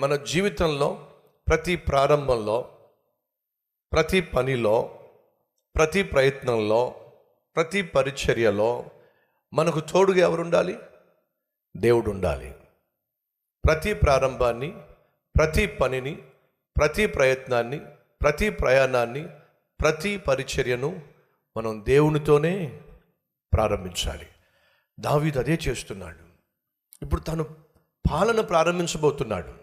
మన జీవితంలో ప్రతి ప్రారంభంలో ప్రతి పనిలో ప్రతి ప్రయత్నంలో ప్రతి పరిచర్యలో మనకు తోడుగా ఎవరు ఉండాలి దేవుడు ఉండాలి ప్రతి ప్రారంభాన్ని ప్రతి పనిని ప్రతి ప్రయత్నాన్ని ప్రతి ప్రయాణాన్ని ప్రతి పరిచర్యను మనం దేవునితోనే ప్రారంభించాలి. దావీదు అదే చేస్తున్నాడు. ఇప్పుడు తను పాలన ప్రారంభించబోతున్నాడు.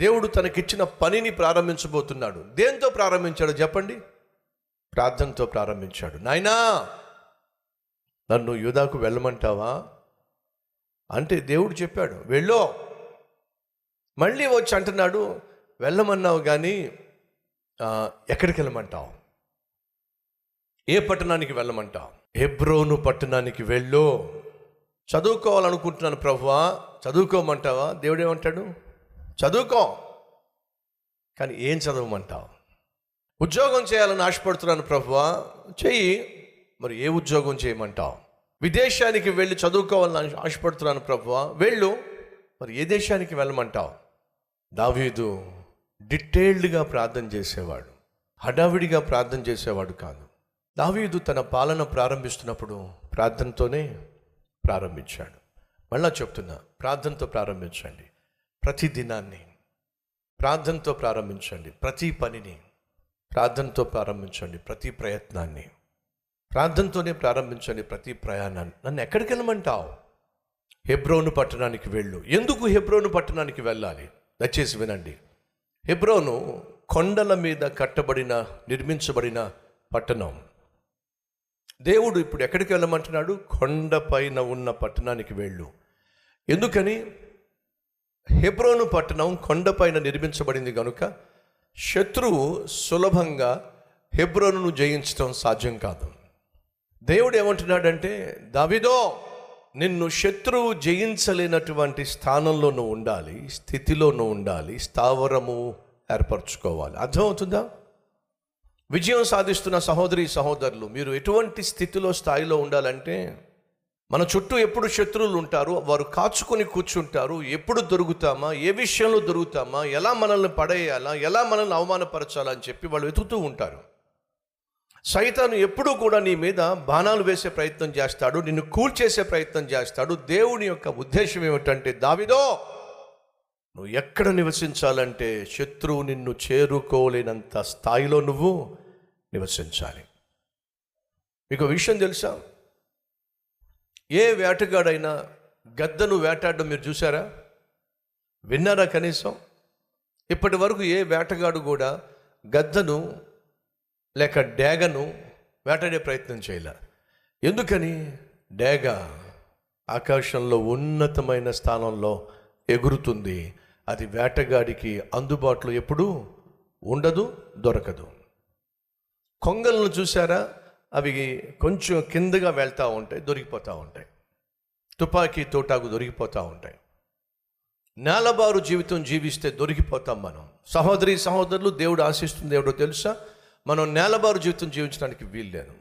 దేవుడు తనకిచ్చిన పనిని ప్రారంభించబోతున్నాడు. దేంతో ప్రారంభించాడు చెప్పండి? ప్రార్థనతో ప్రారంభించాడు. నాయనా నన్ను యూదాకు వెళ్ళమంటావా? అంటే దేవుడు చెప్పాడు వెళ్ళో. మళ్ళీ వచ్చి అంటున్నాడు వెళ్ళమన్నావు కానీ ఎక్కడికి వెళ్ళమంటావు? ఏ పట్టణానికి వెళ్ళమంటావు? హెబ్రోను పట్టణానికి వెళ్ళు. చదువుకోవాలనుకుంటున్నాను ప్రభువా చదువుకోమంటావా? దేవుడు ఏమంటాడు? చదువుకో. కానీ ఏం చదవమంటావు? ఉద్యోగం చేయాలని ఆశపడుతున్నాను ప్రభువా. చెయ్యి. మరి ఏ ఉద్యోగం చేయమంటావు? విదేశానికి వెళ్ళి చదువుకోవాలని ఆశపడుతున్నాను ప్రభువా. వెళ్ళు. మరి ఏ దేశానికి వెళ్ళమంటావు? దావీదు డీటెయిల్డ్గా ప్రార్థన చేసేవాడు. హడావిడిగా ప్రార్థన చేసేవాడు కాదు. దావీదు తన పాలన ప్రారంభిస్తున్నప్పుడు ప్రార్థనతోనే ప్రారంభించాడు. మళ్ళా చెప్తున్నా ప్రార్థనతో ప్రారంభించండి. ప్రతి దినాన్ని ప్రార్థనతో ప్రారంభించండి. ప్రతి పనిని ప్రార్థనతో ప్రారంభించండి. ప్రతి ప్రయత్నాన్ని ప్రార్థనతోనే ప్రారంభించండి. ప్రతి ప్రయాణాన్ని. నన్ను ఎక్కడికి వెళ్ళమంటావు? హెబ్రోను పట్టణానికి వెళ్ళు. ఎందుకు హెబ్రోను పట్టణానికి వెళ్ళాలి? దయచేసి వినండి. హెబ్రోను కొండల మీద కట్టబడిన నిర్మించబడిన పట్టణం. దేవుడు ఇప్పుడు ఎక్కడికి వెళ్ళమంటున్నాడు? కొండ పైన ఉన్న పట్టణానికి వెళ్ళు. ఎందుకని? హెబ్రోను పట్టణం కొండపైన నిర్మించబడింది కనుక శత్రువు సులభంగా హెబ్రోనును జయించడం సాధ్యం కాదు. దేవుడు ఏమంటున్నాడంటే దావిదో నిన్ను శత్రువు జయించలేనటువంటి స్థానంలో నువ్వు ఉండాలి స్థితిలో నువ్వు ఉండాలి స్థావరము ఏర్పరచుకోవాలి. అర్థమవుతుందా? విజయం సాధిస్తున్న సహోదరి సహోదరులు మీరు ఎటువంటి స్థితిలో స్థాయిలో ఉండాలంటే మన చుట్టూ ఎప్పుడు శత్రువులు ఉంటారు వారు కాచుకొని కూర్చుంటారు. ఎప్పుడు దొరుకుతామా? ఏ విషయంలో దొరుకుతామా? ఎలా మనల్ని పడేయాలా? ఎలా మనల్ని అవమానపరచాలా అని చెప్పి వాళ్ళు వెతుకుతూ ఉంటారు. సైతాను ఎప్పుడూ కూడా నీ మీద బాణాలు వేసే ప్రయత్నం చేస్తాడు నిన్ను కూల్చేసే ప్రయత్నం చేస్తాడు. దేవుని యొక్క ఉద్దేశం ఏమిటంటే దావిదో నువ్వు ఎక్కడ నివసించాలంటే శత్రువు నిన్ను చేరుకోలేనంత స్థాయిలో నువ్వు నివసించాలి. మీకు విషయం తెలుసా? ఏ వేటగాడైనా గద్దను వేటాడడం మీరు చూసారా విన్నారా కనీసం? ఇప్పటి వరకు ఏ వేటగాడు కూడా గద్దను లేక డేగను వేటాడే ప్రయత్నం చేయలే. ఎందుకని? డేగ ఆకాశంలో ఉన్నతమైన స్థానంలో ఎగురుతుంది. అది వేటగాడికి అందుబాటులో ఎప్పుడూ ఉండదు దొరకదు. కొంగలను చూసారా అవి కొంచెం కిందగా వెళ్తూ ఉంటాయి దొరికిపోతూ ఉంటాయి. తుపాకీ తోటాకు దొరికిపోతూ ఉంటాయి. నేలబారు జీవితం జీవిస్తే దొరికిపోతాం మనం. సహోదరి సహోదరులు దేవుడు ఆశిస్తుంది ఎవడో తెలుసా? మనం నేలబారు జీవితం జీవించడానికి వీల్లేదు.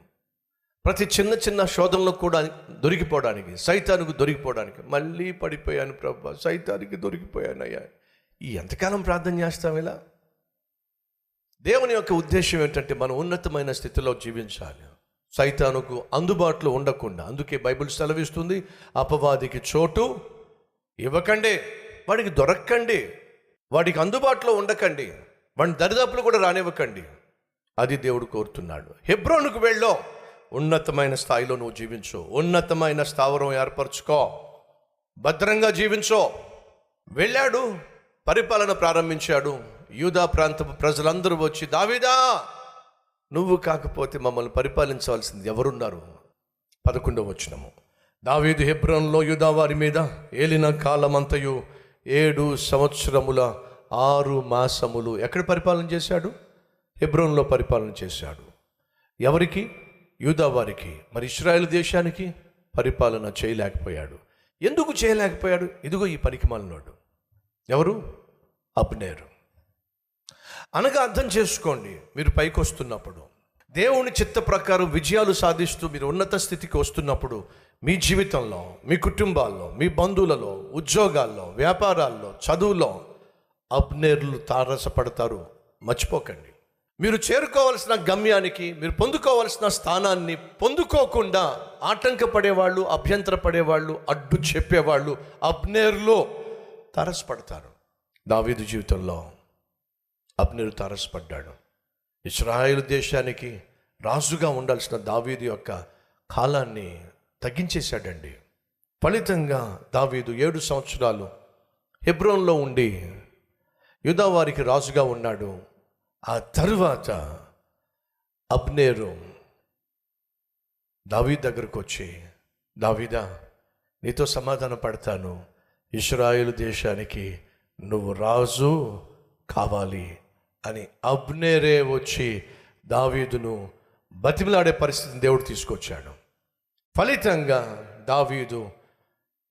ప్రతి చిన్న చిన్న శోధనలో కూడా దొరికిపోవడానికి సైతానికి దొరికిపోవడానికి మళ్ళీ పడిపోయాను ప్రభా సైతానికి దొరికిపోయానయ్యా. ఈ ఎంతకాలం ప్రార్థన చేస్తాం ఇలా? దేవుని యొక్క ఉద్దేశం ఏంటంటే మనం ఉన్నతమైన స్థితిలో జీవించాలి. సైతానుకు అందుబాటులో ఉండకుండా. అందుకే బైబిల్ సెలవిస్తుంది అపవాదికి చోటు ఇవ్వకండి వాడికి దొరక్కండి వాడికి అందుబాటులో ఉండకండి వాడిని దరిదాపులు కూడా రానివ్వకండి. అది దేవుడు కోరుతున్నాడు. హెబ్రోనుకు వెళ్ళో ఉన్నతమైన స్థాయిలో నువ్వు జీవించు ఉన్నతమైన స్థావరం ఏర్పరచుకో భద్రంగా జీవించో. వెళ్ళాడు పరిపాలన ప్రారంభించాడు. యూదా ప్రాంతపు ప్రజలందరూ వచ్చి దావిదా నువ్వు కాకపోతే మమ్మల్ని పరిపాలించవలసింది ఎవరున్నారు? పదకొండవ వచనము. దావీదు హెబ్రోన్లో యూదా వారి మీద ఏలిన కాలమంతయు ఏడు సంవత్సరముల ఆరు మాసములు ఎక్కడ పరిపాలన చేశాడు? హెబ్రోన్లో పరిపాలన చేశాడు. ఎవరికి? యూదా వారికి మరి ఇస్రాయేల్ దేశానికి పరిపాలన చేయలేకపోయాడు. ఎందుకు చేయలేకపోయాడు? ఇదిగో ఈ పనికిమాలినోడు. ఎవరు? అబ్నేరు. అనగా అర్థం చేసుకోండి మీరు పైకి వస్తున్నప్పుడు దేవుని చిత్త ప్రకారం విజయాలు సాధిస్తూ మీరు ఉన్నత స్థితికి వస్తున్నప్పుడు మీ జీవితంలో మీ కుటుంబాల్లో మీ బంధువులలో ఉద్యోగాల్లో వ్యాపారాల్లో చదువులో అబ్నేర్లు తారసపడతారు. మర్చిపోకండి. మీరు చేరుకోవాల్సిన గమ్యానికి మీరు పొందుకోవాల్సిన స్థానాన్ని పొందుకోకుండా ఆటంకపడేవాళ్ళు అభ్యంతరపడేవాళ్ళు అడ్డు చెప్పేవాళ్ళు అబ్నేర్లో తారసపడతారు. దావీదు జీవితంలో అబ్నేరు తారసపడ్డాడు ఇస్రాయేల్ దేశానికి రాజుగా ఉండాల్సిన దావీదు యొక్క కాలాన్ని తగ్గించేశాడండి. ఫలితంగా దావీదు ఏడు సంవత్సరాలు హెబ్రోన్లో ఉండి యుధావారికి రాజుగా ఉన్నాడు. ఆ తరువాత అబ్నేరు దావీద్ దగ్గరకు వచ్చి దావీదా నీతో సమాధాన పడతాను. ఇస్రాయేల్ దేశానికి నువ్వు రాజు కావాలి. అని అబ్నేరే వచ్చి దావీదును బతిమిలాడే పరిస్థితిని దేవుడు తీసుకొచ్చాడు. ఫలితంగా దావీదు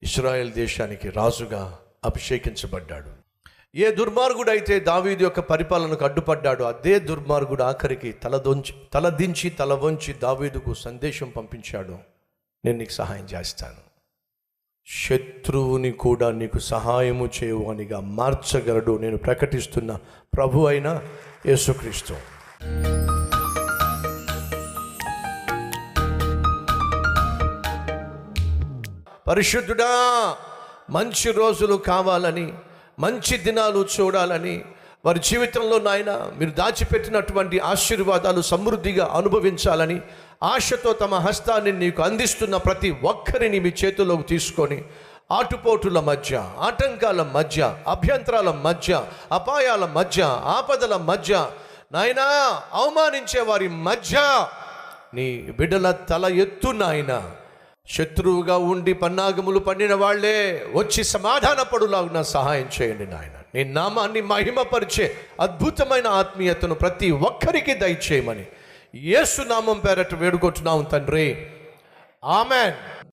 ఇస్రాయెల్ దేశానికి రాజుగా అభిషేకించబడ్డాడు. ఏ దుర్మార్గుడు అయితే దావీదు యొక్క పరిపాలనకు అడ్డుపడ్డాడో అదే దుర్మార్గుడు ఆఖరికి తలదొంచి తలదించి తల వంచి దావీదుకు సందేశం పంపించాడు. నేను నీకు సహాయం చేస్తాను. శత్రువుని కూడా నీకు సహాయము చేయవనిగా మార్చగలడు. నేను ప్రకటిస్తున్న ప్రభు అయిన యేసుక్రీస్తు. పరిశుద్ధుడా మంచి రోజులు కావాలని మంచి దినాలు చూడాలని వారి జీవితంలో నాయన మీరు దాచిపెట్టినటువంటి ఆశీర్వాదాలు సమృద్ధిగా అనుభవించాలని ఆశతో తమ హస్తాన్ని నీకు అందిస్తున్న ప్రతి ఒక్కరిని మీ చేతిలోకి తీసుకొని ఆటుపోటుల మధ్య ఆటంకాల మధ్య అభ్యంతరాల మధ్య అపాయాల మధ్య ఆపదల మధ్య నాయనా అవమానించే వారి మధ్య నీ బిడ్డల తల ఎత్తు నాయన. శత్రువుగా ఉండి పన్నాగములు పండిన వాళ్ళే వచ్చి సమాధాన పడులాగున సహాయం చేయండి నాయన. నీ నామాన్ని మహిమపరిచే అద్భుతమైన ఆత్మీయతను ప్రతి ఒక్కరికి దయచేయమని. యేసు నామం పేరట వేడుకుంటున్నాం తండ్రి. ఆమెన్.